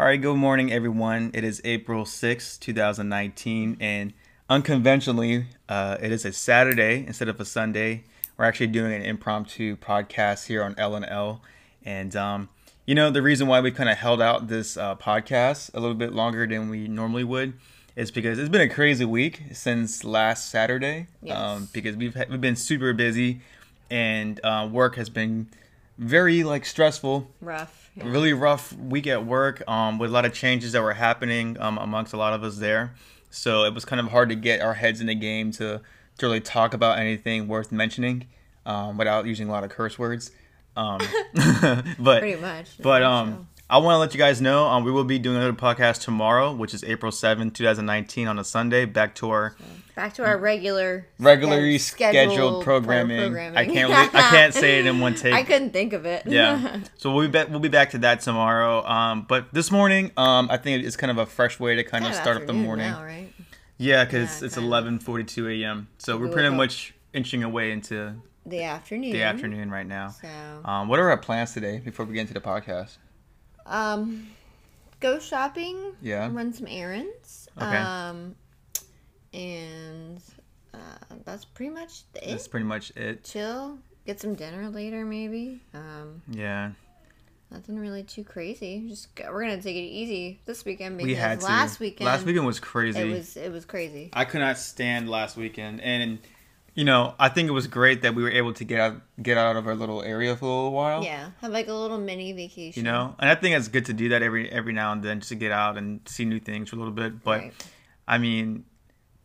All right, good morning, everyone. It is April sixth, 2019, and unconventionally, uh, it is a Saturday instead of a Sunday. We're actually doing an impromptu podcast here on L and um, you know the reason why we kind of held out this uh, podcast a little bit longer than we normally would is because it's been a crazy week since last Saturday. Yes. Um, because we've ha- we've been super busy, and uh, work has been very like stressful Rough. yeah. really rough week at work um, with a lot of changes that were happening um, amongst a lot of us there. So it was kind of hard to get our heads in the game to, to really talk about anything worth mentioning um, without using a lot of curse words. Um, but Pretty much. but um, I want to let you guys know um, we will be doing another podcast tomorrow, which is April seventh, two 2019 on a Sunday. Back to our back to our regular regularly sched- scheduled, pro- programming. I can't really, I can't say it in one take. I couldn't think of it. yeah. So we'll be back. We'll be back to that tomorrow. Um, but this morning, um, I think it's kind of a fresh way to kind of Kind of start up the morning. now, right? Yeah, because Yeah, it's kinda. eleven forty two a.m. So we're pretty much inching away into The afternoon. the afternoon right now. So, Um, what are our plans today before we get into the podcast? Um, go shopping. Yeah. Run some errands. Okay. Um, and uh, that's pretty much it. That's pretty much it. Chill. Get some dinner later, maybe. Um, Yeah. nothing really too crazy. Just go, we're gonna take it easy this weekend because We had to. last weekend Last weekend was crazy. it was it was crazy. I could not stand last weekend, and you know, I think it was great that we were able to get out get out of our little area for a little while. Yeah, have like a little mini vacation. You know, and I think it's good to do that every every now and then, just to get out and see new things for a little bit. But Right. I mean,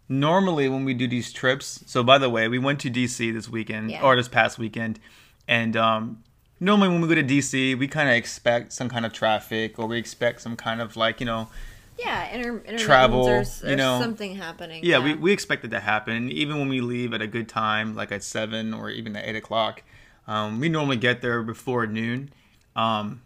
normally when we do these trips, so by the way, we went to DC this weekend Yeah. or this past weekend, and um, normally when we go to DC, we kind of expect some kind of traffic or we expect some kind of like you know, yeah, inter- intermittents Travel, or, you know. something happening. yeah, we we expect it to happen. Even when we leave at a good time, like at seven or even at eight o'clock, um, we normally get there before noon. Um,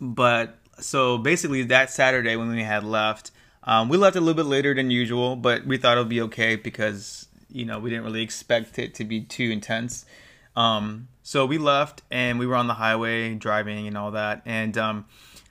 but so basically, that Saturday when we had left, um, we left a little bit later than usual, but we thought it would be okay because you know we didn't really expect it to be too intense. Um, so we left and we were on the highway driving and all that. And um,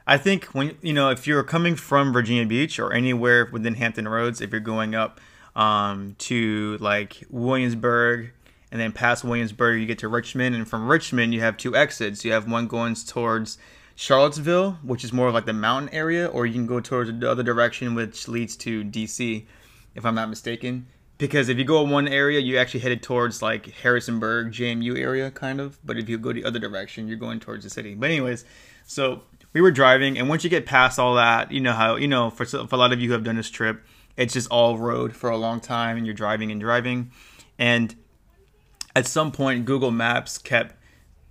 I think when you know if you're coming from Virginia Beach or anywhere within Hampton Roads, if you're going up um, to like Williamsburg and then past Williamsburg, you get to Richmond, and from Richmond you have two exits. You have one going towards Charlottesville, which is more like the mountain area, or you can go towards the other direction, which leads to DC, if I'm not mistaken. Because if you go one area, you actually headed towards like Harrisonburg, JMU area, kind of. But if you go the other direction, you're going towards the city. But anyways, so we were driving, and once you get past all that, you know how you know for, for a lot of you who have done this trip, it's just all road for a long time, and you're driving and driving, and at some point Google Maps kept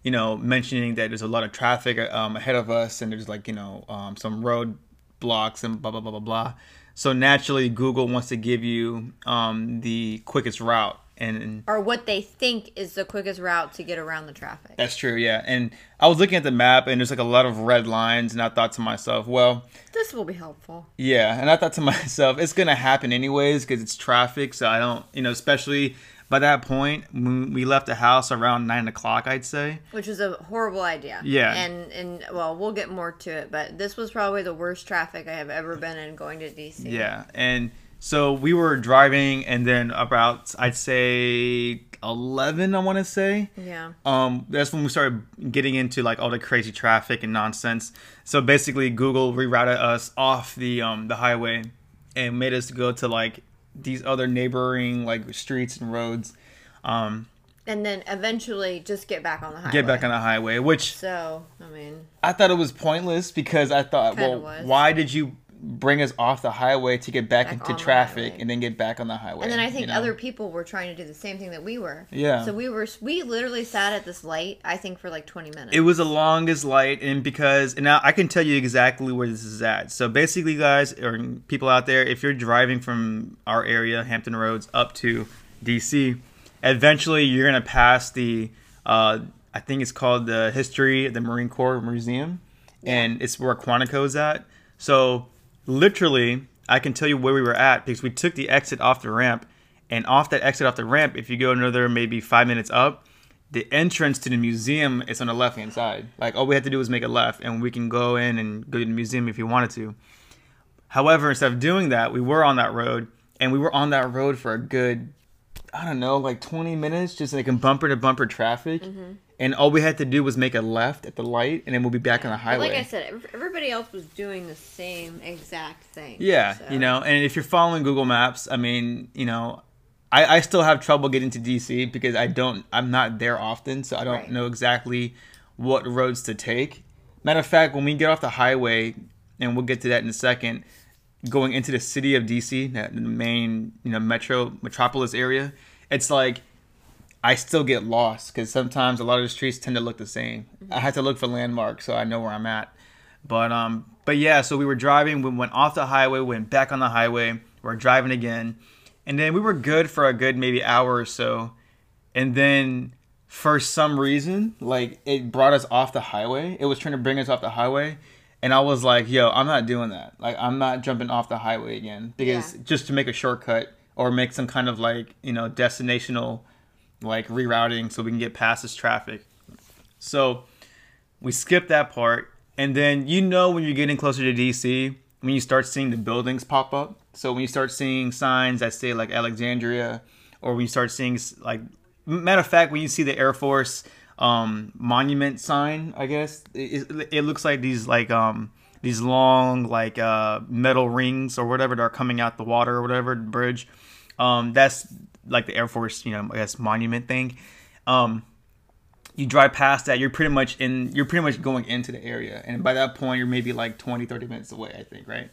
you know mentioning that there's a lot of traffic um, ahead of us and there's like you know um, some road blocks and blah blah blah blah blah. So naturally Google wants to give you um, the quickest route and or what they think is the quickest route to get around the traffic. that's true yeah and I was looking at the map and there's like a lot of red lines and I thought to myself well This will be helpful. yeah and I thought to myself it's gonna happen anyways because it's traffic so I don't you know especially by that point when we left the house around nine o'clock I'd say Which was a horrible idea. Yeah. And and well, we'll get more to it, but this was probably the worst traffic I have ever been in going to DC. Yeah, and so we were driving, and then about I'd say eleven, I want to say. Yeah. Um, that's when we started getting into like all the crazy traffic and nonsense. So basically, Google rerouted us off the um the highway and made us go to like these other neighboring like streets and roads. Um, And then eventually just get back on the highway. get back on the highway, which So, I mean, I thought it was pointless because I thought, well, was. why did you bring us off the highway to get back, Back into on the traffic and then get back on the highway? and then I think you know? other people were trying to do the same thing that we were. Yeah. So we were we literally sat at this light, I think for like 20 minutes. It was the longest light, and because and now I can tell you exactly where this is at. So basically, guys or people out there, if you're driving from our area, Hampton Roads, up to DC, eventually you're gonna pass the, uh, I think it's called the History of the Marine Corps Museum, and it's where Quantico's at. So literally, I can tell you where we were at because we took the exit off the ramp, and off that exit off the ramp, if you go another maybe five minutes up, the entrance to the museum is on the left hand side. Like all we had to do was make a left, and we can go in and go to the museum if you wanted to. However, instead of doing that, we were on that road, and we were on that road for a good, I don't know, like 20 minutes, just like in bumper to bumper traffic. Mm-hmm. And all we had to do was make a left at the light, and then we'll be back on the But highway. like I said, everybody else was doing the same exact thing. Yeah, so- you know, and if you're following Google Maps, I mean, you know, I, I still have trouble getting to DC because I don't, I'm not there often, so I don't Right. know exactly what roads to take. Matter of fact, when we get off the highway, and we'll get to that in a second, going into the city of DC, that the main, you know, metro metropolis area, it's like I still get lost because sometimes a lot of the streets tend to look the same. I have to look for landmarks so I know where I'm at. But um, but yeah, so we were driving. We went off the highway, went back on the highway. We're driving again, and then we were good for a good maybe hour or so, and then for some reason, like it brought us off the highway. It was trying to bring us off the highway, and I was like, "Yo, I'm not doing that. Like, I'm not jumping off the highway again because Yeah. just to make a shortcut or make some kind of like you know destinational like rerouting so we can get past this traffic." So we skip that part, and then you know when you're getting closer to DC when you start seeing the buildings pop up. So when you start seeing signs that say like Alexandria, or when you start seeing like matter of fact when you see the Air Force um, monument sign, I guess it, it, looks like these like um these long like uh metal rings or whatever that are coming out the water or whatever bridge. Um, that's like the Air Force, you know, I guess monument thing. Um, you drive past that, you're pretty much in, you're pretty much going into the area. And by that point, you're maybe like 20, 30 minutes away, I think, right?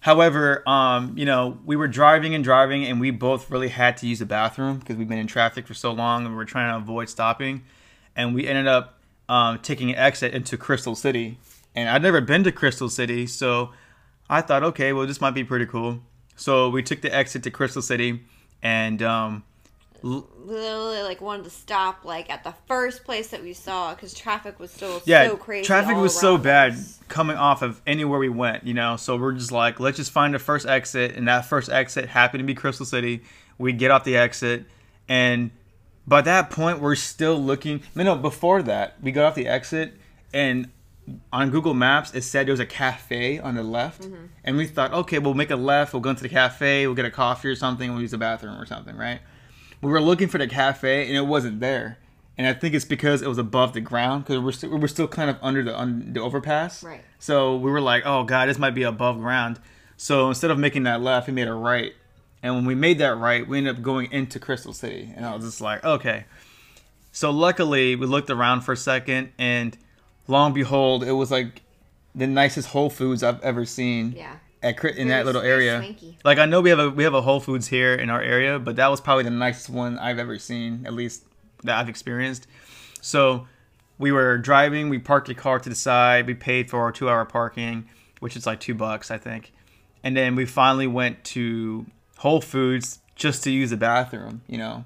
However, um, you know, we were driving and driving, and we both really had to use the bathroom because we've been in traffic for so long, and we were trying to avoid stopping. And we ended up um, taking an exit into Crystal City, and I'd never been to Crystal City, so I thought, okay, well, this might be pretty cool. So we took the exit to Crystal City, and um, literally like wanted to stop like at the first place that we saw because traffic was still yeah, so crazy. traffic was so bad us. coming off of anywhere we went, you know. So we're just like, let's just find the first exit, and that first exit happened to be Crystal City. We get off the exit, and by that point, we're still looking. No, no, before that, we got off the exit, and on Google Maps, it said there was a cafe on the left, Mm-hmm. and we thought, okay, we'll make a left, we'll go into the cafe, we'll get a coffee or something, we'll use the bathroom or something, right? We were looking for the cafe, and it wasn't there. And I think it's because it was above the ground because we're still, we were still kind of under the un, the overpass. Right. So we were like, oh god, this might be above ground. So instead of making that left, we made a right. And when we made that right, we ended up going into Crystal City, and I was just like, okay. So luckily, we looked around for a second, and long behold, it was like the nicest Whole Foods I've ever seen. Yeah. At in Very- that little area. swanky. Like I know we have a we have a Whole Foods here in our area, but that was probably the nicest one I've ever seen, at least that I've experienced. So we were driving, we parked the car to the side, we paid for our two hour parking, which is like two bucks, I think. And then we finally went to Whole Foods just to use the bathroom, you know.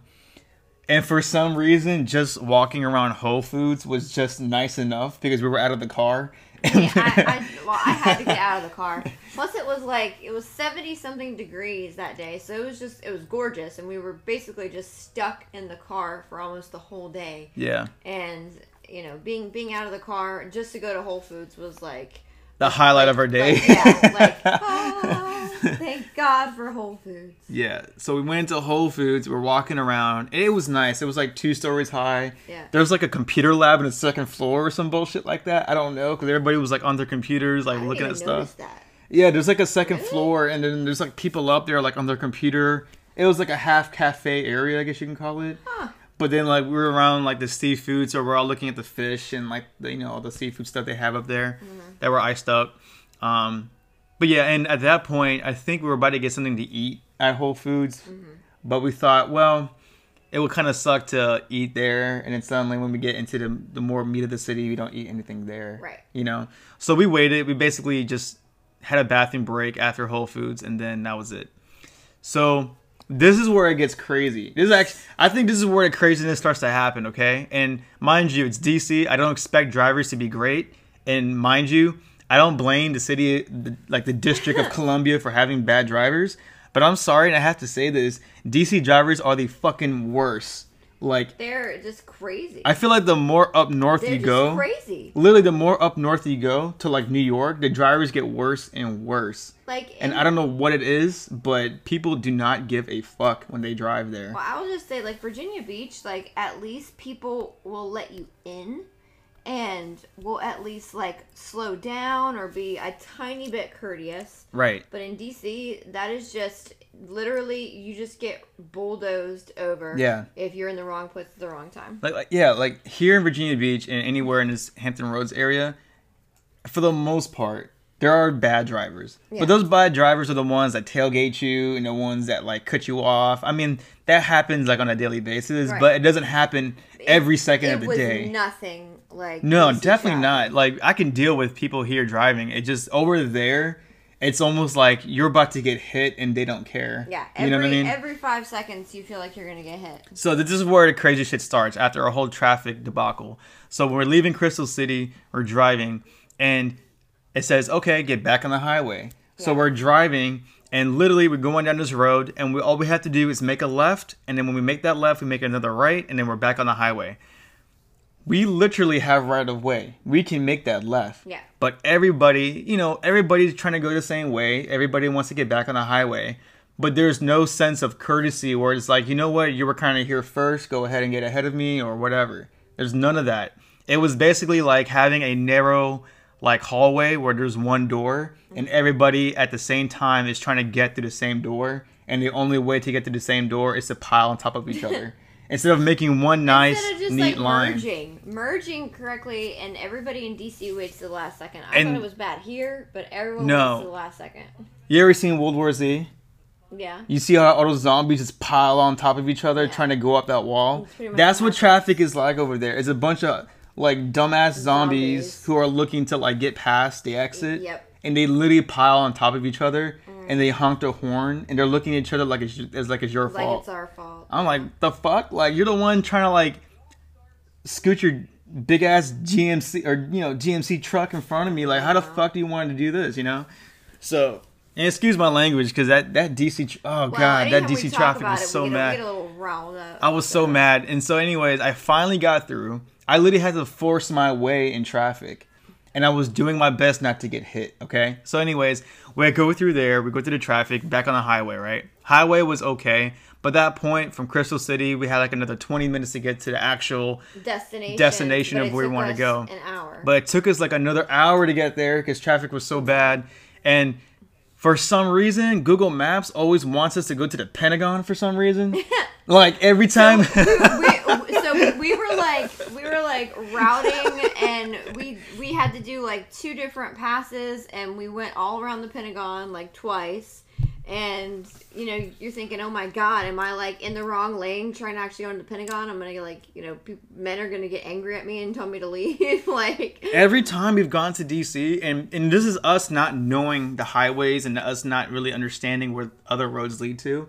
And for some reason, just walking around Whole Foods was just nice enough because we were out of the car. Yeah, I, I, well, I had to get out of the car. Plus, it was like it was seventy something degrees that day, so it was just it was gorgeous, and we were basically just stuck in the car for almost the whole day. yeah. And you know, being being out of the car just to go to Whole Foods was like The highlight of our day. Like, yeah, like ah, thank God for Whole Foods. Yeah, so we went to Whole Foods. We're walking around. It was nice. It was like two stories high. Yeah. There was like a computer lab on the second floor or some bullshit like that. I don't know because everybody was like on their computers, like looking at stuff. that. Yeah, there's like a second Really? floor, and then there's like people up there like on their computer. It was like a half cafe area, I guess you can call it. Huh. But then like we were around like the seafood, so we're all looking at the fish and like the, you know all the seafood stuff they have up there that were iced up. Um, but yeah, and at that point, I think we were about to get something to eat at Whole Foods, but we thought, well, it would kind of suck to eat there, and then suddenly when we get into the the more meat of the city, we don't eat anything there, Right. You know, so we waited. We basically just had a bathroom break after Whole Foods, and then that was it. So this is where it gets crazy. This is actually, I think this is where the craziness starts to happen. Okay, and mind you, it's DC. I don't expect drivers to be great, and mind you, I don't blame the city, like the District of Columbia, for having bad drivers. But I'm sorry, and I have to say this: DC drivers are the fucking worst Like They're just crazy. I feel like the more up north They're you just go, crazy. literally the more up north you go to like New York, the drivers get worse and worse. Like, And in- I don't know what it is, but people do not give a fuck when they drive there. Well, I will just say, like Virginia Beach, like at least people will let you in, and will at least like slow down or be a tiny bit courteous. Right. But in DC, that is just literally you just get bulldozed over. Yeah. If you're in the wrong place at the wrong time. Like, like yeah, like here in Virginia Beach and anywhere in this Hampton Roads area, for the most part, there are bad drivers. Yeah. But those bad drivers are the ones that tailgate you and the ones that like cut you off. I mean, that happens like on a daily basis, Right. but it doesn't happen every second it of the was day. nothing like No, definitely not. Like I can deal with people here driving. It just over there, it's almost like you're about to get hit and they don't care. Yeah, every you know what I mean. every five seconds you feel like you're gonna get hit. So this is where the crazy shit starts after a whole traffic debacle. So we're leaving Crystal City, we're driving, and it says, "Okay, get back on the highway." So we're driving, and literally we're going down this road, and we all we have to do is make a left, and then when we make that left, we make another right, and then we're back on the highway. We literally have right of way. We can make that left. Yeah. But everybody, you know, everybody's trying to go the same way. Everybody wants to get back on the highway. But there's no sense of courtesy where it's like, you know what, you were kind of here first, go ahead and get ahead of me or whatever. There's none of that. It was basically like having a narrow like hallway where there's one door and everybody at the same time is trying to get to the same door and the only way to get to the same door is to pile on top of each other. Instead of making one nice Instead of just neat like line. merging, merging correctly, and everybody in DC waits to the last second. I And- thought it was bad here, but everyone No. waits to the last second. You ever seen World War Z? Yeah. You see how all those zombies just pile on top of each other Yeah. trying to go up that wall? That's what what traffic is like over there. It's a bunch of like dumbass zombies, Zombies. who are looking to like get past the exit. Yep. And they literally pile on top of each other and they honk their horn and they're looking at each other like it's, as like it's your Like fault. it's our fault. I'm like, the fuck? Like you're the one trying to like scoot your big ass GMC or you know GMC truck in front of me. Like, how the Uh-huh. fuck do you want to do this? You know? So, and excuse my language because that that DC oh Well, god that DC traffic was it, so mad. We get a little riled up. I was so mad. And so, anyways, I finally got through. I literally had to force my way in traffic. And I was doing my best not to get hit, okay? So, anyways, we go through there, we go through the traffic, back on the highway, right? Highway was okay. But that point from Crystal City, we had like another 20 minutes to get to the actual. destination. destination of where we took wanna go. An hour. But it took us like another hour to get there because traffic was so bad. And for some reason, Google Maps always wants us to go to the Pentagon for some reason. like every time. we, we were like we were like routing and we we had to do like two different passes and we went all around the pentagon like twice. And you know you're thinking oh my god am i like in the wrong lane trying to actually go into the pentagon? I'm gonna get like you know men are gonna get angry at me and tell me to leave like. Every time we've gone to DC, and, and this is us not knowing the highways and us not really understanding where other roads lead to,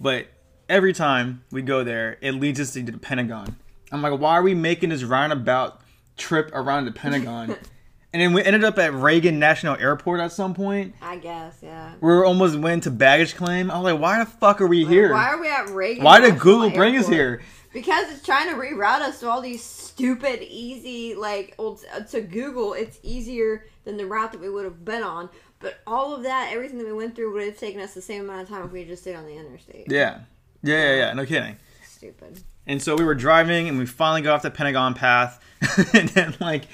but every time we go there, it leads us to the Pentagon. I'm like, why are we making this roundabout trip around the Pentagon? and then we ended up at Reagan National Airport at some point. i guess yeah We were almost went to baggage claim. I was like, why the fuck are we here? why are we at reagan Why did National Google bring us here? Because it's trying to reroute us to all these stupid, easy, like, old, uh, to Google, it's easier than the route that we would have been on. But all of that, everything that we went through would have taken us the same amount of time if we had just stayed on the interstate. Yeah. Yeah, yeah, yeah. No kidding. Stupid. And so we were driving and we finally got off the Pentagon path. and then like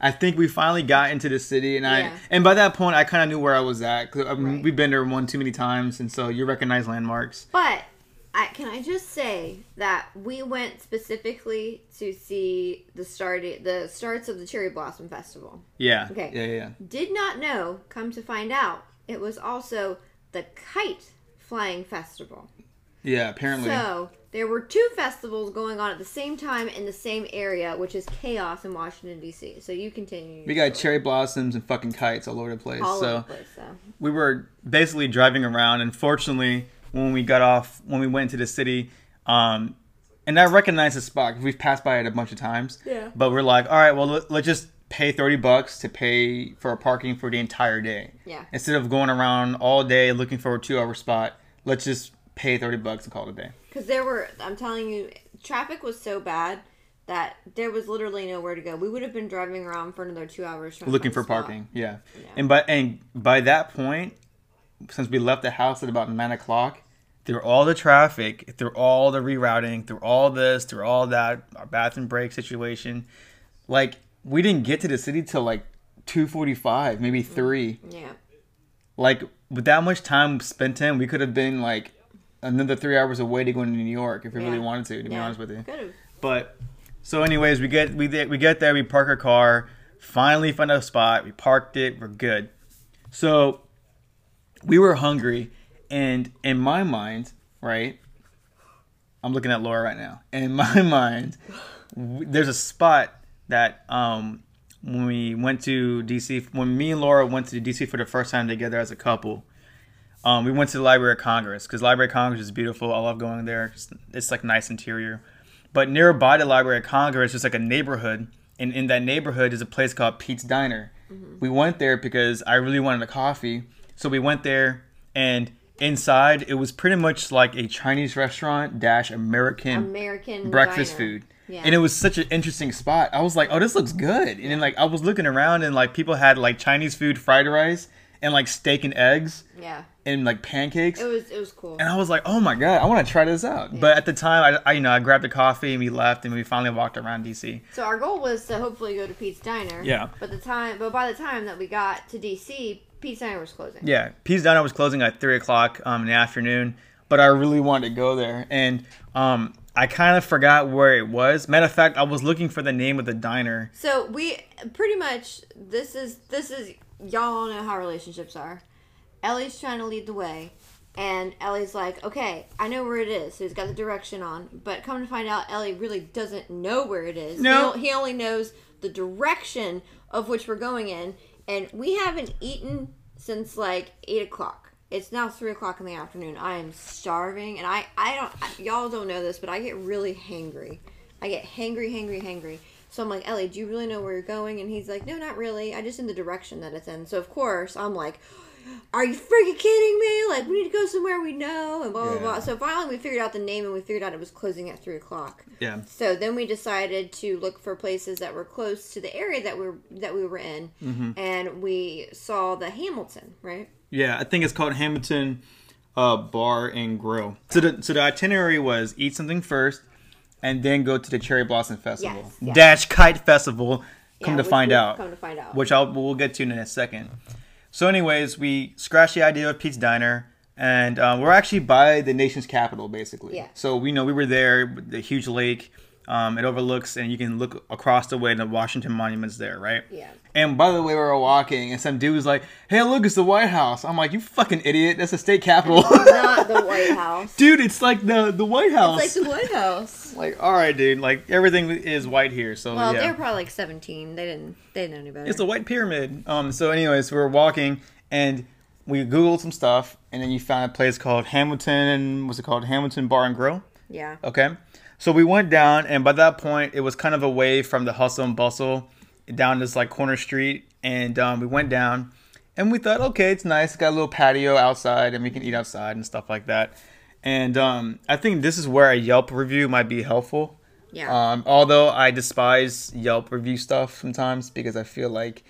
I think we finally got into the city and I Yeah. and by that point I kind of knew where I was at. 'cause, I mean, Right. We've been there one too many times and so you recognize landmarks. But I, can I just say that we went specifically to see the start the starts of the Cherry Blossom Festival. Yeah. Okay. Yeah, yeah, yeah. Did not know, come to find out, it was also the Kite Flying Festival. Yeah, apparently. So there were two festivals going on at the same time in the same area, which is chaos in Washington D.C. So you continue. we got story. cherry blossoms and fucking kites all over the place. all so over the place. So we were basically driving around and fortunately when we got off when we went to the city um and i recognize the spot we've passed by it a bunch of times Yeah. but we're like all right well let, let's just pay 30 bucks to pay for a parking for the entire day Yeah. instead of going around all day looking for a two hour spot let's just pay 30 bucks and call it a day because there were, I'm telling you, traffic was so bad that there was literally nowhere to go. We would have been driving around for another two hours looking for parking. Yeah. Yeah. and by and by that point, since we left the house at about nine o'clock, through all the traffic, through all the rerouting, through all this, through all that, our bathroom break situation, like we didn't get to the city till like two forty five, maybe mm-hmm. three. Yeah. Like with that much time spent in, we could have been like another three hours away to go to New York if we really wanted to. To be honest with you. Could have. But so, anyways, we get we get- we get there, we park our car, finally find a spot, we parked it, we're good. So we were hungry, and in my mind, right, I'm looking at Laura right now. And in my mind, there's a spot that um when we went to DC, when me and Laura went to DC for the first time together as a couple. Um, we went to the Library of Congress because Library of Congress is beautiful. I love going there. It's, it's like nice interior. But nearby the Library of Congress is like a neighborhood, and in that neighborhood is a place called Pete's Diner. We went there because I really wanted a coffee, so we went there, and inside it was pretty much like a Chinese restaurant dash American American breakfast diner. food. Yeah. And it was such an interesting spot. I was like, oh, this looks good. And then like I was looking around and like people had like Chinese food, fried rice, and like steak and eggs Yeah. and like pancakes. It was it was cool. And I was like, oh my god, I want to try this out. But at the time, I, I you know I grabbed a coffee and we left and we finally walked around DC. So our goal was to hopefully go to Pete's Diner. Yeah. But the time, but by the time that we got to DC, Pete's Diner was closing. Yeah, Pete's Diner was closing at three o'clock um, in the afternoon, but I really wanted to go there, and um, I kind of forgot where it was. Matter of fact, I was looking for the name of the diner. So we pretty much this is this is y'all all know how relationships are. Ellie's trying to lead the way, and Ellie's like, "Okay, I know where it is." So he's got the direction on, but come to find out, Ellie really doesn't know where it is. No. he, he only knows the direction of which we're going in, and we haven't eaten since like eight o'clock. It's now three o'clock in the afternoon. I am starving, and I I don't y'all don't know this, but I get really hangry. I get hangry, hangry, hangry. So I'm like, Ellie, do you really know where you're going? And he's like, No, not really. I just in the direction that it's in. So of course I'm like, Are you freaking kidding me? Like we need to go somewhere we know and blah blah Yeah. blah. So finally we figured out the name and we figured out it was closing at three o'clock. Yeah, So then we decided to look for places that were close to the area that we were that we were in, Mm-hmm. and we saw the Hamilton, right? yeah. I think it's called Hamilton uh, Bar and Grill. So the so the itinerary was eat something first, and then go to the Cherry Blossom Festival Yes, yes. dash Kite Festival. Come Yeah, to find out. Come to find out. which I'll we'll get to in a second. So, anyways, we scratched the idea of Pete's Diner, and um, we're actually by the nation's capital, basically. Yeah. So we know we were there, the huge lake. Um, it overlooks, and you can look across the way, and the Washington Monument's there, right? Yeah. And by the way, we were walking, and some dude was like, "Hey, look, it's the White House." I'm like, "You fucking idiot! That's the state capitol." Not the White House. dude, it's like the the White House. It's like the White House. like, all right, dude. Like everything is white here, so Well, yeah. they were probably like 17. They didn't. They didn't know any better. It's the White Pyramid. Um. So, anyways, we were walking and we googled some stuff, and then you found a place called Hamilton. What's it called? Hamilton Bar and Grill. yeah. Okay. So we went down, and by that point, it was kind of away from the hustle and bustle, down this like corner street, and um, we went down, and we thought, okay, it's nice. It's got a little patio outside, and we can eat outside and stuff like that. And um, I think this is where a Yelp review might be helpful. Yeah. Um, although I despise Yelp review stuff sometimes because I feel like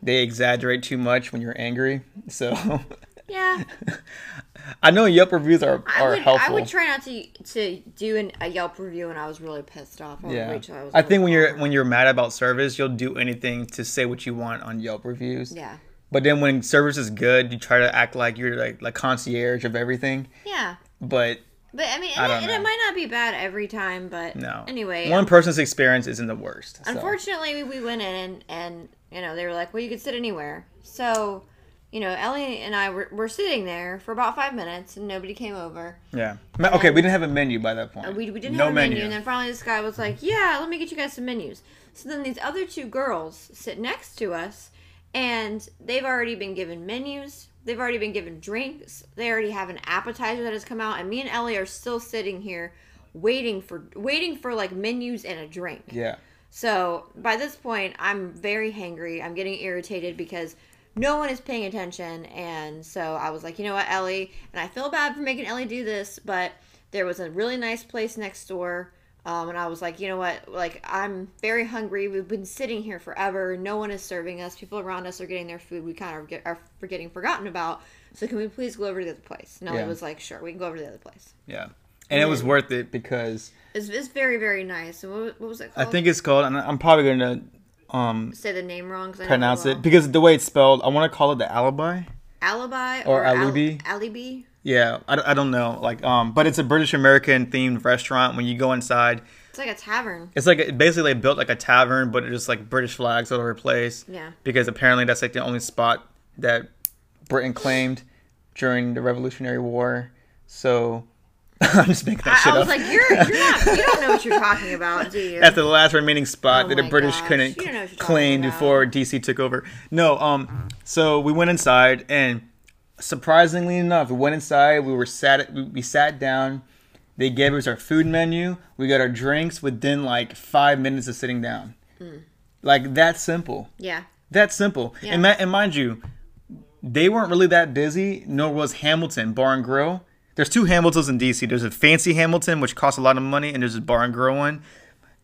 they exaggerate too much when you're angry. So yeah. I know Yelp reviews are, I are would. helpful. I would try not to to do an, a Yelp review when I was really pissed off. I yeah, I, was I think when you're when you're mad about service, you'll do anything to say what you want on Yelp reviews. Yeah. But then when service is good, you try to act like you're like like concierge of everything. Yeah. But But I mean, I and, it, it might not be bad every time, but no. Anyway, one um, person's experience isn't the worst. so. Unfortunately, we went in and, and you know they were like, "Well, you could sit anywhere." So, you know, Ellie and I were, were sitting there for about five minutes, and nobody came over. Yeah. Okay, we didn't have a menu by that point. Uh, we, we didn't no have a menu. And then finally, this guy was like, "Yeah, let me get you guys some menus." So then these other two girls sit next to us, and they've already been given menus. They've already been given drinks. They already have an appetizer that has come out, and me and Ellie are still sitting here waiting for waiting for like menus and a drink. yeah. So by this point, I'm very hangry. I'm getting irritated because no one is paying attention. And so I was like, you know what, Ellie? And I feel bad for making Ellie do this, but there was a really nice place next door Um, and I was like, you know what? Like, I'm very hungry. We've been sitting here forever. No one is serving us. People around us are getting their food. We kind of get, are getting forgotten about. So can we please go over to the other place? And Ellie Yeah. was like, sure, we can go over to the other place. Yeah, and it was worth it because It's, it's very, very nice. And what, what was it called? I think it's called. And I'm probably gonna um Say the name wrong. pronounce it because the way it's spelled. I want to call it the alibi. Alibi Or Al- Alibi. Alibi. Yeah, I, don't- I don't know. Like um, but it's a British American themed restaurant. When you go inside, It's like a tavern. it's like it basically they built like a tavern, but it's just like British flags all over the place. Yeah. because apparently that's like the only spot that Britain claimed during the Revolutionary War. So I'm just making that I, shit I was up. like, you're, you're not, you don't know what you're talking about, do you? After the last remaining spot Oh that the British gosh, couldn't you don't know what you're claim before DC took over. No, um, so we went inside, and surprisingly enough, we went inside. We were sat. We, we sat down. They gave us our food menu. We got our drinks within like five minutes of sitting down. Mm. Like that simple. yeah. That simple. Yeah. And, ma- and mind you, they weren't really that busy, nor was Hamilton Bar and Grill. There's two Hamiltons in DC. There's a fancy Hamilton, which costs a lot of money, and there's a Bar and Grill one.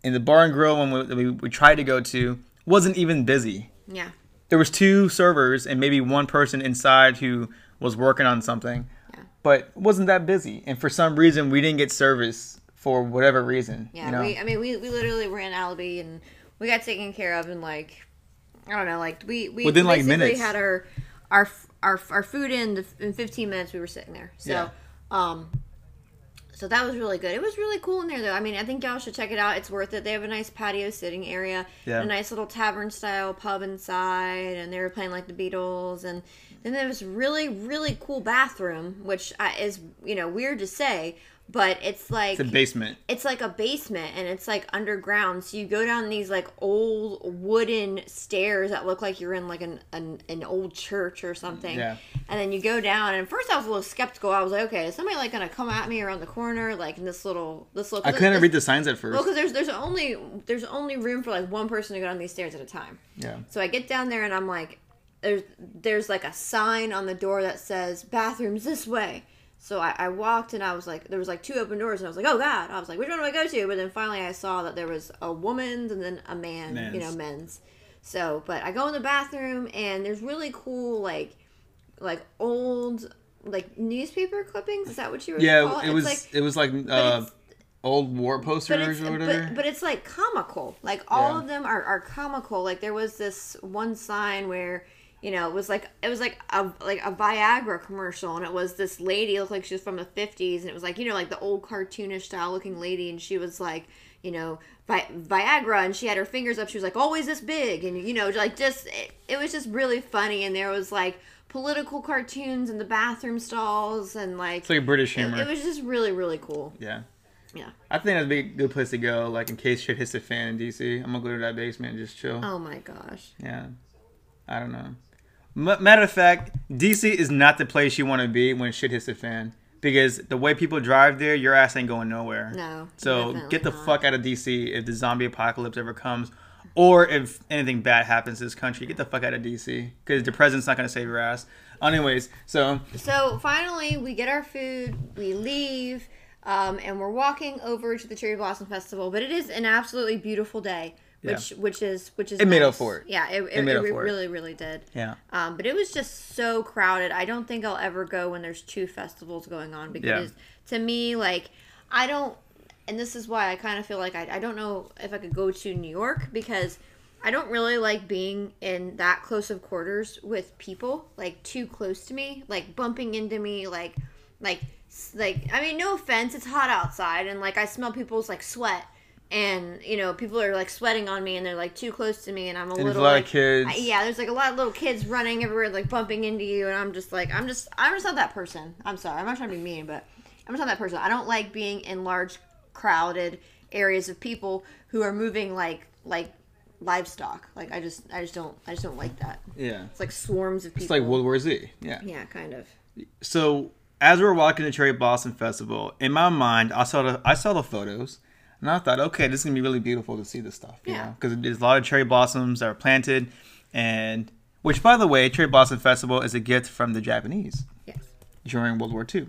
And the Bar and Grill one we, we, we tried to go to wasn't even busy. Yeah. There was two servers and maybe one person inside who was working on something, Yeah. but wasn't that busy. And for some reason, we didn't get service for whatever reason. Yeah, you know? we. I mean, we, we literally were in Alibi and we got taken care of in like, I don't know, like we we Within, like, minutes. had our our our our food in the, in 15 minutes. We were sitting there. So, Yeah. Um, so that was really good. It was really cool in there though. I mean, I think y'all should check it out. It's worth it. They have a nice patio sitting area, Yeah. a nice little tavern style pub inside, and they were playing like the Beatles and. Then there was really, really cool bathroom, which I, is you know weird to say, but it's like it's a basement. it's like a basement and it's like underground so you go down these like old wooden stairs that look like you're in like an an, an old church or something Yeah. and then you go down and first i was a little skeptical i was like okay is somebody like gonna come at me around the corner like in this little this little I couldn't read the signs at first. well because there's there's only there's only room for like one person to go down these stairs at a time yeah. so I get down there and I'm like, there's there's like a sign on the door that says bathrooms this way. So I, I walked and I was like, there was like two open doors and I was like, oh god. I was like, which one do I go to? But then finally I saw that there was a woman's and then a man, you know, Men's. men's. So, but I go in the bathroom and there's really cool like like old like newspaper clippings. Is that what you were? Yeah, call it was like, it was like uh, old war posters or whatever. but, but it's like comical. Like all Yeah. of them are, are comical. Like there was this one sign where you know it was like it was like a like a Viagra commercial, and it was this lady looked like she was from the fifties, and it was like you know like the old cartoonish style looking lady, and she was like you know Vi- Viagra, and she had her fingers up. She was like always this big, and you know like just it, it was just really funny, and there was like political cartoons in the bathroom stalls, and like it's like a British it, humor. it was just really really cool. yeah. Yeah. I think that'd be a good place to go. Like in case shit hits the fan in DC, I'm gonna go to that basement and just chill. Oh my gosh. Yeah. I don't know. M- matter of fact, DC is not the place you want to be when shit hits the fan because the way people drive there, your ass ain't going nowhere. No. So get the not. fuck out of DC if the zombie apocalypse ever comes, or if anything bad happens to this country. Get the fuck out of DC because the president's not gonna save your ass. Anyways, so So finally, we get our food, we leave, um, and we're walking over to the Cherry Blossom Festival. But it is an absolutely beautiful day, which which is which is It made up nice. for it. Yeah, it, it, made it it. really really did. yeah, Um, but it was just so crowded. I don't think I'll ever go when there's two festivals going on because to me, like, I don't, and this is why I kind of feel like I, I don't know if I could go to New York because I don't really like being in that close of quarters with people, like too close to me, like bumping into me, like, like, like. I mean, no offense, it's hot outside, and like I smell people's like sweat. And you know, people are like sweating on me, and they're like too close to me, and I'm a and there's a little lot like, of kids. I- yeah, there's like a lot of little kids running everywhere, like bumping into you, and I'm just like, I'm just, I'm just not that person. I'm sorry, I'm not trying to be mean, but I'm just not that person. I don't like being in large, crowded areas of people who are moving like, like livestock. Like I just, I just don't, I just don't like that. yeah, It's like swarms of people. it's like World War Z. Yeah. yeah, kind of. so as we were walking to Cherry Blossom Festival, in my mind, I saw the I saw the photos, and I thought, okay, this is gonna be really beautiful to see this stuff, you Yeah. because there's a lot of cherry blossoms that are planted, and which, by the way, Cherry Blossom Festival is a gift from the Japanese Yes. during World War II,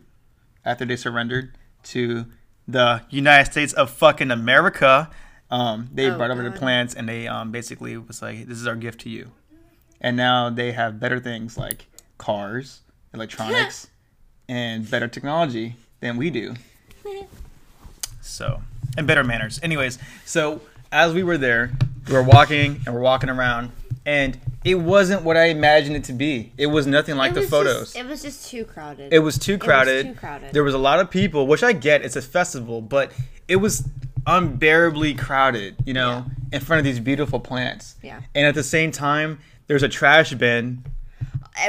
after they surrendered to the United States of fucking America. Um, they Oh, brought over the plants and they um, basically was like, "This is our gift to you." And now they have better things like cars, electronics, and better technology than we do. So, and better manners. Anyways, so as we were there, we were walking and we're walking around, and it wasn't what I imagined it to be. It was nothing like It the was photos. Just, it was just too crowded. It was too crowded. too crowded. There was a lot of people, which I get. It's a festival, but it was unbearably crowded. You know, in front of these beautiful plants. Yeah. And at the same time, there's a trash bin.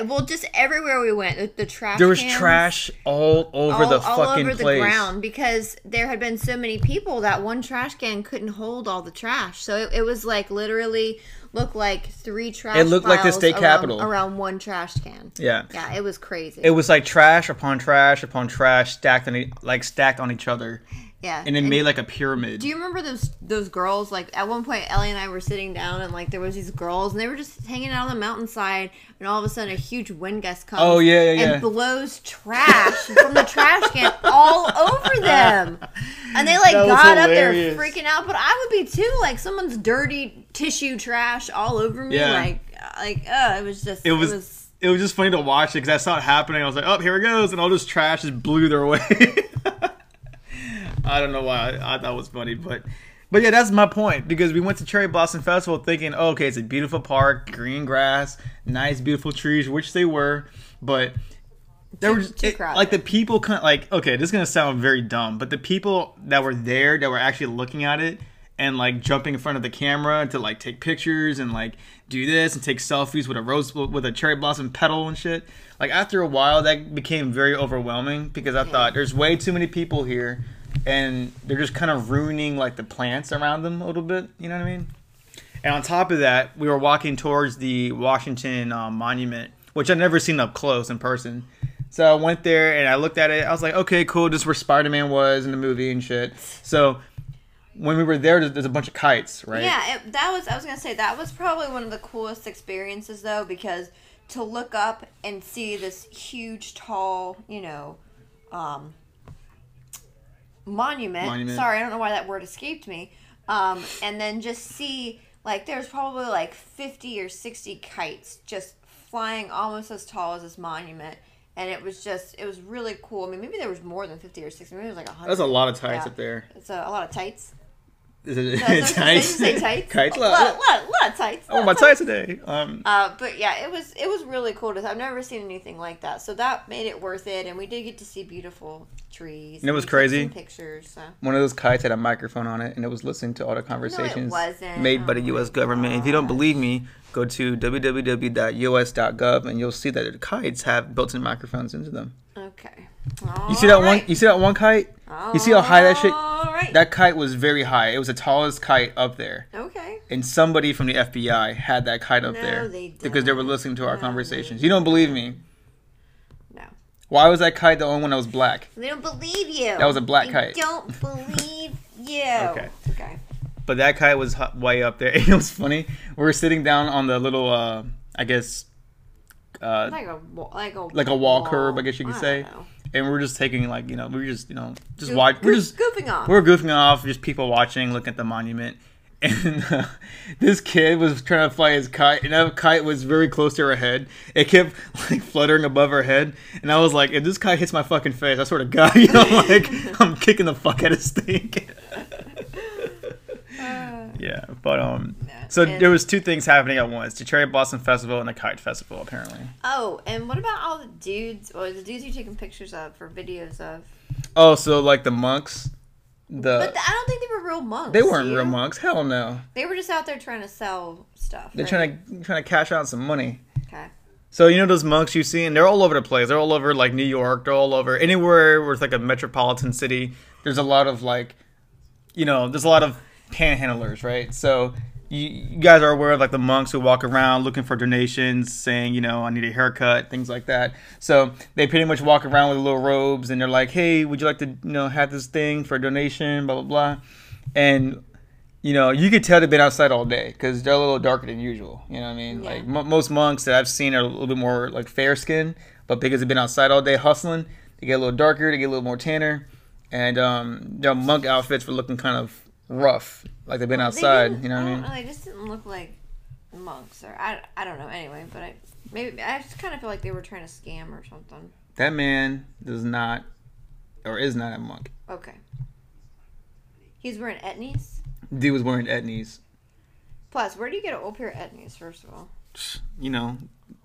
Well, just everywhere we went, the, the trash. There was cans, trash all over all, the all fucking over the place. ground because there had been so many people that one trash can couldn't hold all the trash. So it, it was like literally looked like three trash. It looked like the state around- capitol. around one trash can. Yeah. Yeah, it was crazy. It was like trash upon trash upon trash stacked on like stacked on each other, yeah, and it made like a pyramid. Do you remember those those girls? Like at one point, Ellie and I were sitting down, and like there was these girls, and they were just hanging out on the mountainside, and all of a sudden, a huge wind gust comes. Oh, yeah, yeah, and yeah. blows trash from the trash can all over them, and they like That was got up there freaking out. But I would be too, like someone's dirty tissue trash all over me, Yeah. like like uh, it was just it was, it was just funny to watch it because I saw it happening. I was like, oh, here it goes, and all this trash just blew their way. I don't know why I, I thought it was funny, but but yeah, that's my point because we went to Cherry Blossom Festival thinking, oh, okay, it's a beautiful park, green grass, nice, beautiful trees, which they were, but there was like the people kind of like okay, this is gonna sound very dumb, but the people that were there that were actually looking at it and like jumping in front of the camera to like take pictures and like do this and take selfies with a rose with a cherry blossom petal and shit. Like after a while, that became very overwhelming because I thought there's way too many people here, and they're just kind of ruining like the plants around them a little bit. You know what I mean? And on top of that, we were walking towards the Washington um, Monument, which I'd never seen up close in person. So I went there and I looked at it. I was like, okay, cool. Is where Spider Man was in the movie and shit. So when we were there, there's, there's a bunch of kites, right? Yeah, it, that was. I was gonna say that was probably one of the coolest experiences though, because to look up and see this huge, tall, you know, um, monument. Monument. Sorry, I don't know why that word escaped me. Um, and then just see like there's probably like fifty or sixty kites just flying almost as tall as this monument. And it was just, it was really cool. I mean, maybe there was more than 50 or 60. Maybe it was like 100. That's a lot of tights Yeah. up there. It's a, a lot of tights. Is it Did I tights? say tights? Kites? Lot, lot, lot of tights. Oh, my tights today. Um, Uh, but yeah, it was it was really cool to. I've never seen anything like that, so that made it worth it. And we did get to see beautiful trees. And it was crazy? Pictures. So. one of those kites had a microphone on it, and it was listening to all the conversations wasn't. made by Oh the U.S. government. If you don't believe me, go to www.us.gov, and you'll see that the kites have built-in microphones into them. Okay. You see that one? You see that one kite? You see how high that shit? Right. That kite was very high. It was the tallest kite up there. okay. And somebody from the FBI had that kite up No, there they because they were listening to our No, conversations. You don't believe me? No. Why was that kite the only one that was black? They don't believe you. That was a black They kite. Don't believe you. Okay. Okay. But that kite was way up there. It was funny. We were sitting down on the little, uh, I guess, uh, Like a like a like a wall curb, I guess you could say. know. And we we're just taking like you know we're just you know just Goof- watch. We're just goofing off. we're goofing off, just people watching, looking at the monument. And uh, this kid was trying to fly his kite, and that kite was very close to her head. It kept like fluttering above her head, and I was like, "If this kite hits my fucking face, I swear to God, you know, like I'm kicking the fuck out of this thing." Yeah, but um, so And- there was two things happening at once: the Cherry Blossom Festival and the Kite Festival, apparently. Oh, and what about all the dudes or the dudes you're taking pictures of for videos of? Oh, so like the monks, the But I don't think they were real monks. they weren't real monks. Hell no. They were just out there trying to sell stuff. They're right? trying to trying to cash out some money. Okay. So you know those monks you see, and they're all over the place. They're all over like New York. They're all over anywhere where it's like a metropolitan city. There's a lot of like, you know, there's a lot of panhandlers, right? So you, you guys are aware of like the monks who walk around looking for donations, saying, you know, I need a haircut, things like that. So they pretty much walk around with little robes, and they're like, hey, would you like to, you know, have this thing for a donation, blah blah blah, and you know, you could tell they've been outside all day because they're a little darker than usual. You know what I mean? Yeah. Like mo most monks that I've seen are a little bit more like fair skin, but because they've been outside all day hustling, they get a little darker, they get a little more tanner. and um, their monk outfits were looking kind of rough, like they've been outside. You know what I mean? They just didn't look like monks, or I, I don't know. Anyway, but I maybe I just kind of feel like they were trying to scam or something. That man does not, or is not a monk. Okay. He's wearing etnies. Dude was wearing etnies. Plus, where do you get an old pair of etnies? First of all, You know,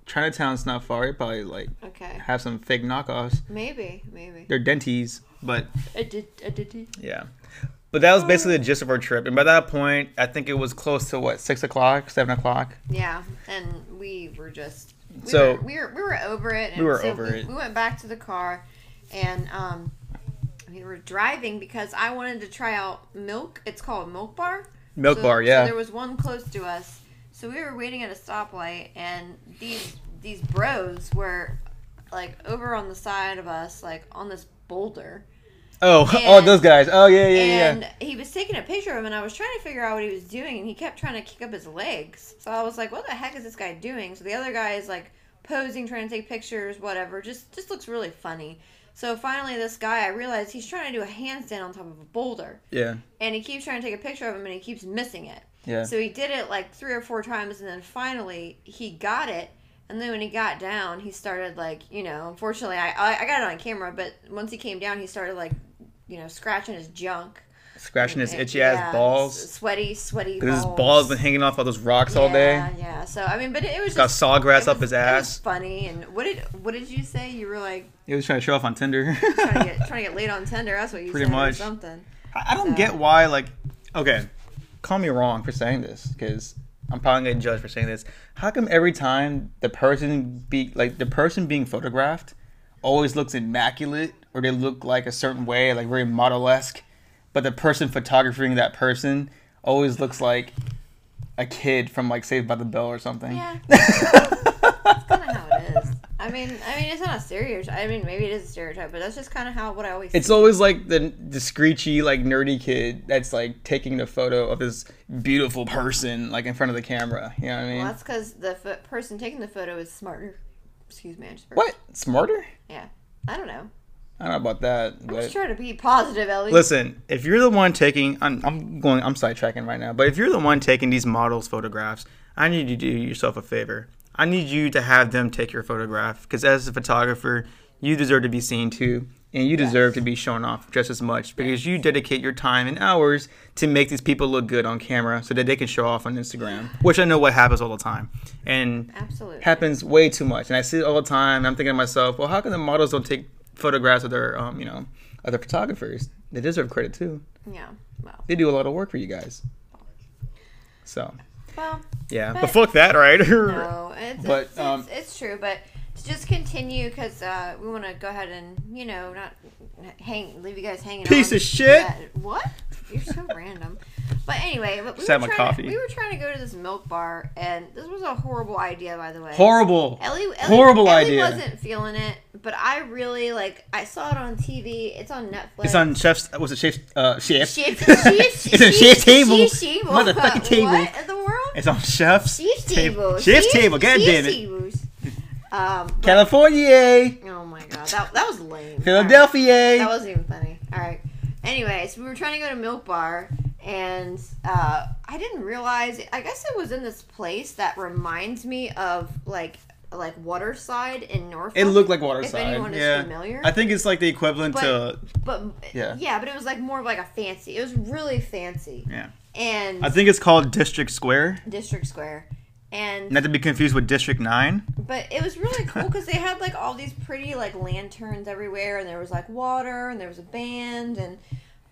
Chinatown's not far. They probably like okay, have some fake knockoffs. maybe, maybe. They're denties, but I did, I did. yeah. But that was basically the gist of our trip. And by that point, I think it was close to what six o'clock, seven o'clock. Yeah, and we were just we So- were, we were we were over it. And We were so over we, it. We went back to the car, and um, we were driving because I wanted to try out milk. It's called Milk Bar. Milk So- bar, So yeah. there was one close to us, so we were waiting at a stoplight, and these these bros were like over on the side of us, like on this boulder. Oh, oh, And- those guys. Oh yeah, yeah, yeah. And he was taking a picture of him, and I was trying to figure out what he was doing, and he kept trying to kick up his legs. So I was like, "What the heck is this guy doing?" So the other guy is like posing, trying to take pictures, whatever. Just just looks really funny. So finally, this guy, I realized he's trying to do a handstand on top of a boulder, Yeah, and he keeps trying to take a picture of him, and he keeps missing it. yeah. So he did it like three or four times, and then finally he got it. And then when he got down, he started like you know. Unfortunately, I I I got it on camera, but once he came down, he started like you know scratching his junk, Scratching his And- itchy ass yeah, balls. sweaty, sweaty. Because his balls. balls been hanging off all those rocks all day. Yeah, yeah. So I mean, but it, it was Got just sawgrass it up was- his It was ass. funny. And what did what did you say? You were like He was trying to show off on Tinder. trying to get trying to get laid on Tinder. That's what you Pretty said or much. something. I I don't So- get why, like, okay, call me wrong for saying this, because I'm probably gonna judge for saying this. How come every time the person be like the person being photographed always looks immaculate, or they look like a certain way, like very model esque, but the person photographing that person always looks like a kid from like Saved by the Bell or something. Yeah. That's kind of how it is. I mean, I mean, it's not a stereotype. I mean, maybe it is a stereotype, but that's just kind of how what I always. It's see. always like the the screechy, like nerdy kid that's like taking the photo of this beautiful person like in front of the camera. You know what I mean? Well, that's because the pho- person taking the photo is smarter. Excuse me, I just burped. What? Smarter? Yeah, I don't know. I don't know about that. I'm just trying to be positive, Ellie. listen, if you're the one taking, I'm, I'm going, I'm sidetracking right now. But if you're the one taking these models' photographs, I need you to do yourself a favor. I need you to have them take your photograph because as a photographer, you deserve to be seen too, and you deserve to be shown off just as much because you dedicate your time and hours to make these people look good on camera so that they can show off on Instagram, which I know what happens all the time. And Absolutely. happens way too much, and I see it all the time. And I'm thinking to myself, well, how come the models don't take photographs of their, um, you know, other photographers? They deserve credit too. yeah. Well. They do a lot of work for you guys. So Well. yeah, but, But- fuck that, right? No, it's, But, it's, um, it's, it's true. But to just continue because uh, we want to go ahead and you know not hang leave you guys hanging. Piece on of shit. that- What? You're so random. But anyway, but we Just were had my trying coffee. To, we were trying to go to this milk bar, and this was a horrible idea, by the way. Horrible. Ellie, Ellie, Horrible Ellie idea. wasn't feeling it, but I really like. I saw it on TV. It's on Netflix. It's on chef's. Was it chef's? Uh, chef. Chef, chef, it's on chef's table. Table. Motherfucking table. What in the world? It's on chef's. Chef's ta- table. Chef's table. God damn it. Um, but- California. oh my god, that, that was lame. Philadelphia. That wasn't even funny. All right. Anyway, so we were trying to go to Milk Bar, and uh, I didn't realize. I guess it was in this place that reminds me of like like Waterside in Norfolk. it looked like Waterside. If anyone is yeah. familiar. I think it's like the equivalent But- to. but Yeah. yeah, but it was like more of like a fancy. It was really fancy. Yeah. And I think it's called District Square. District Square. And Not to be confused with District Nine. but it was really cool because they had like all these pretty like lanterns everywhere, and there was like water, and there was a band, and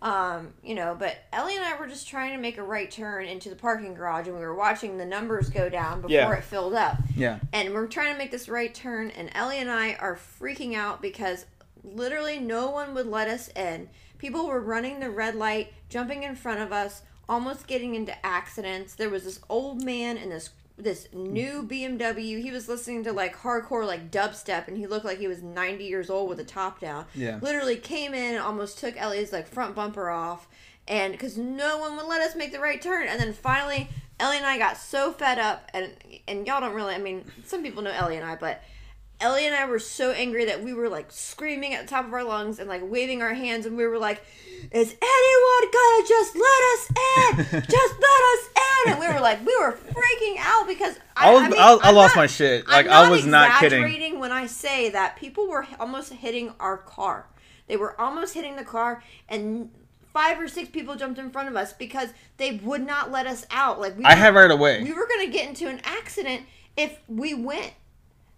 um, you know. But Ellie and I were just trying to make a right turn into the parking garage, and we were watching the numbers go down before Yeah. it filled up. Yeah. And we're trying to make this right turn, and Ellie and I are freaking out because literally no one would let us in. People were running the red light, jumping in front of us, almost getting into accidents. There was this old man and this this new BMW. He was listening to like hardcore like dubstep, and he looked like he was ninety years old with a top down. Yeah. Literally came in and almost took Ellie's like front bumper off, and because no one would let us make the right turn, and then finally Ellie and I got so fed up, and and y'all don't really. I mean, some people know Ellie and I, but Ellie and I were so angry that we were like screaming at the top of our lungs and like waving our hands, and we were like, "Is anyone gonna just let us in? just let us in!" And we were like, we were freaking out because I, I was, I, mean, I, lost not- my shit. Like I was not kidding. when I say that people were almost hitting our car. They were almost hitting the car, and five or six people jumped in front of us because they would not let us out. Like we I were- had right away. we were gonna get into an accident if we went.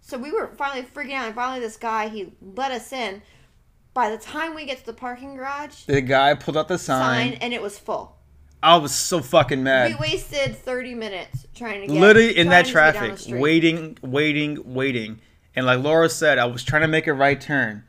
So we were finally freaking out, and finally this guy he let us in. By the time we get to the parking garage, The guy pulled out the sign sign. and it was full. I was so fucking mad. We wasted thirty minutes trying to get Literally in that to get down traffic, waiting, waiting, waiting. And like Laura said, I was trying to make a right turn.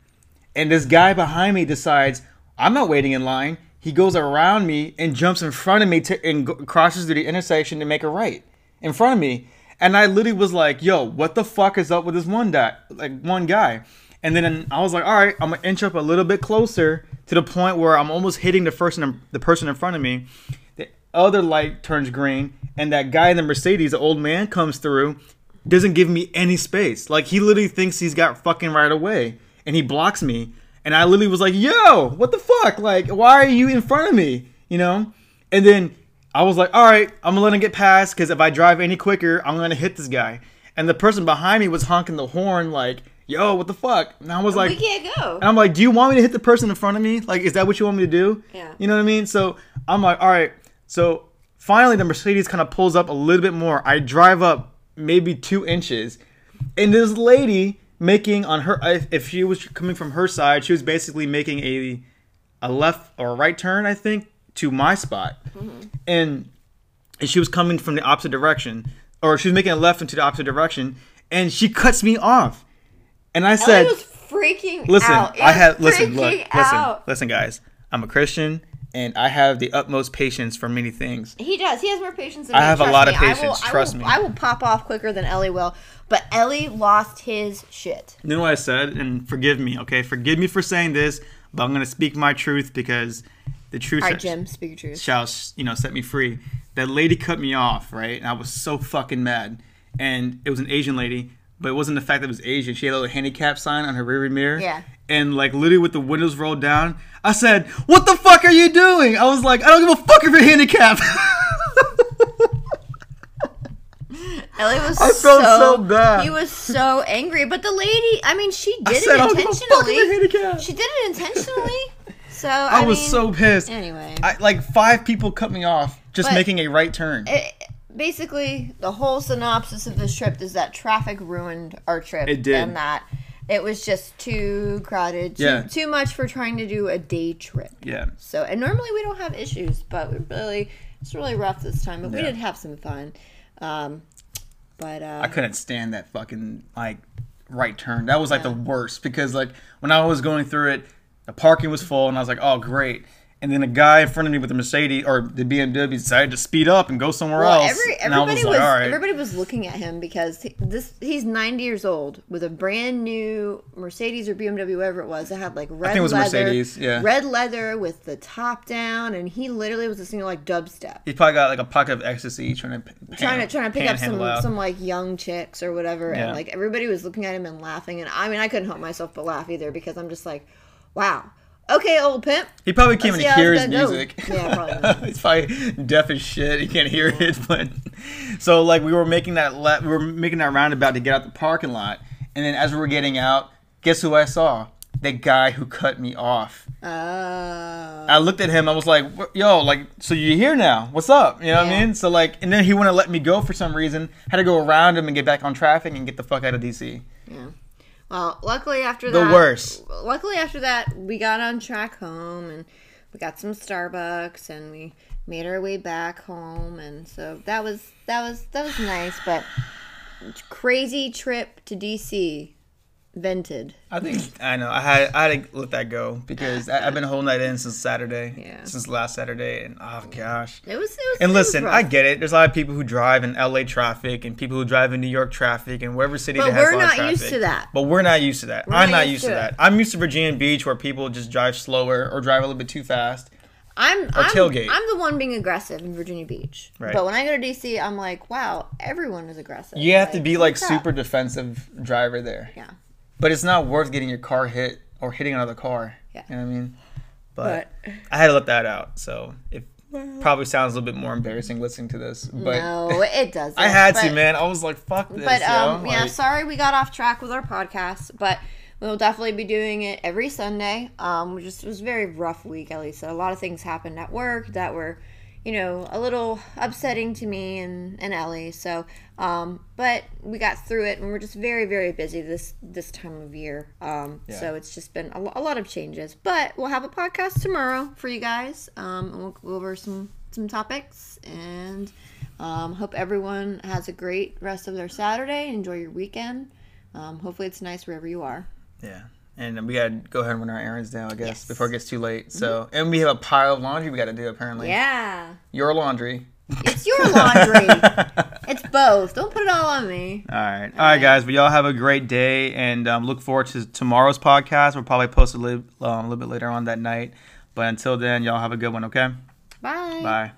And this guy behind me decides, I'm not waiting in line. He goes around me and jumps in front of me to, and crosses through the intersection to make a right in front of me. And I literally was like, yo, what the fuck is up with this one guy? Like one guy. And then I was like, all right, I'm gonna inch up a little bit closer to the point where I'm almost hitting the person, the person in front of me. The other light turns green, and that guy in the Mercedes, the old man, comes through, doesn't give me any space. Like he literally thinks he's got fucking right away, and he blocks me. And I literally was like, "Yo, what the fuck? Like, why are you in front of me?" You know? And then I was like, "All right, I'm gonna let him get past because if I drive any quicker, I'm gonna hit this guy." And the person behind me was honking the horn, like, "Yo, what the fuck?" And I was like, we can't go. and I'm like, do you want me to hit the person in front of me? Like, is that what you want me to do? Yeah. You know what I mean? So I'm like, all right. So finally, the Mercedes kind of pulls up a little bit more. I drive up maybe two inches, and this lady making on her, if if she was coming from her side, she was basically making a a left or a right turn, I think, to my spot, mm-hmm. and and she was coming from the opposite direction, or she was making a left into the opposite direction, and she cuts me off. And I said, Ellie was freaking Listen, out. I have listen, look, freaking listen, listen, guys. I'm a Christian, and I have the utmost patience for many things. He does. He has more patience than I me. have a Trust lot of me. I will- patience, I trust will, me. I will pop off quicker than Ellie will. But Ellie lost his shit. You know what I said, and forgive me, okay? Forgive me for saying this, but I'm gonna speak my truth because the truth All right, Jim, speak your truth. shall you know set me free. That lady cut me off, right? And I was so fucking mad. And it was an Asian lady, but it wasn't the fact that it was Asian. She had a little handicap sign on her rearview mirror. Yeah. And like literally with the windows rolled down, I said, "What the fuck are you doing?" I was like, "I don't give a fuck if you're handicapped." Ellie was I felt so bad. He was so angry. But the lady, I mean, she did it "I don't give a fuck if you're intentionally. handicapped." She did it intentionally. So I, I, was mean, so pissed. Anyway, I, like five people cut me off just But- making a right turn. it, basically, the whole synopsis of this trip is that traffic ruined our trip. It did. And that it was just too crowded, too, Yeah. too much for trying to do a day trip. yeah. So, and normally we don't have issues, but we really, it's really rough this time. But we did have some fun. Um, but uh, I couldn't stand that fucking like right turn. That was like the worst because like when I was going through it, the parking was full and I was like, oh great. And then a guy in front of me with the Mercedes or the BMW decided to speed up and go somewhere well, else. every, everybody was was, like, all right. everybody was looking at him because he- this he's 90 years old with a brand new Mercedes or BMW, whatever it was. It had like red think it was leather, Mercedes, yeah. red leather with the top down, and he literally was listening to like dubstep. He probably got like a pocket of ecstasy trying to pan, trying to trying to pick up some out. some like young chicks or whatever, Yeah. and like everybody was looking at him and laughing, and I mean I couldn't help myself but laugh either because I'm just like, wow, okay, old pimp. He probably can't even hear his gonna go. music. Yeah, probably. He's probably deaf as shit. He can't hear it. But so like we were making that le- we were making that roundabout to get out the parking lot, and then as we were getting out, guess who I saw? The guy who cut me off. Uh, I looked at him. I was like, "Yo, like, so you're here now? What's up?" You know what I mean? So like, and then he wouldn't let me go for some reason. Had to go around him and get back on traffic and get the fuck out of DC. Well, luckily after The that, worst. Luckily after that, we got on track home and we got some Starbucks and we made our way back home, and so that was that was that was nice, but crazy trip to DC, vented. I think I know. I had I had to let that go because I, I've been holding that in since Saturday. Yeah. Since last Saturday, and oh gosh. It was it was. And listen, rough. I get it. There's a lot of people who drive in LA traffic and people who drive in New York traffic and wherever city But that has we're a not traffic. used to that. But we're not used to that. We're I'm not used used to that. I'm used to Virginia Beach where people just drive slower or drive a little bit too fast. I'm I'm. I'm the one being aggressive in Virginia Beach. Right. But when I go to DC, I'm like, wow, everyone is aggressive. You have to be like super defensive driver there. Yeah. But it's not worth getting your car hit or hitting another car. Yeah. You know what I mean? But, But I had to let that out. So it probably sounds a little bit more embarrassing listening to this. But no, it doesn't. I had to, man. I was like, fuck this. But yo. um, yeah, Like, sorry we got off track with our podcast, but we'll definitely be doing it every Sunday. Um, just it was a very rough week, at least. A lot of things happened at work that were, you know, a little upsetting to me and and Ellie. So, um, but we got through it, and we're just very very busy this this time of year. Um, Yeah. so it's just been a, a lot of changes. But we'll have a podcast tomorrow for you guys. Um, and we'll go over some some topics and. Um, hope everyone has a great rest of their Saturday. Enjoy your weekend. Um, hopefully, it's nice wherever you are. yeah. And we gotta go ahead and run our errands now, I guess, Yes. before it gets too late. So, and we have a pile of laundry we gotta do apparently. Yeah, Your laundry. it's your laundry. it's both. Don't put it all on me. All right. All right, guys. But y'all have a great day and um, look forward to tomorrow's podcast. We'll probably post a little, um, a little bit later on that night. But until then, y'all have a good one, okay? Bye. Bye.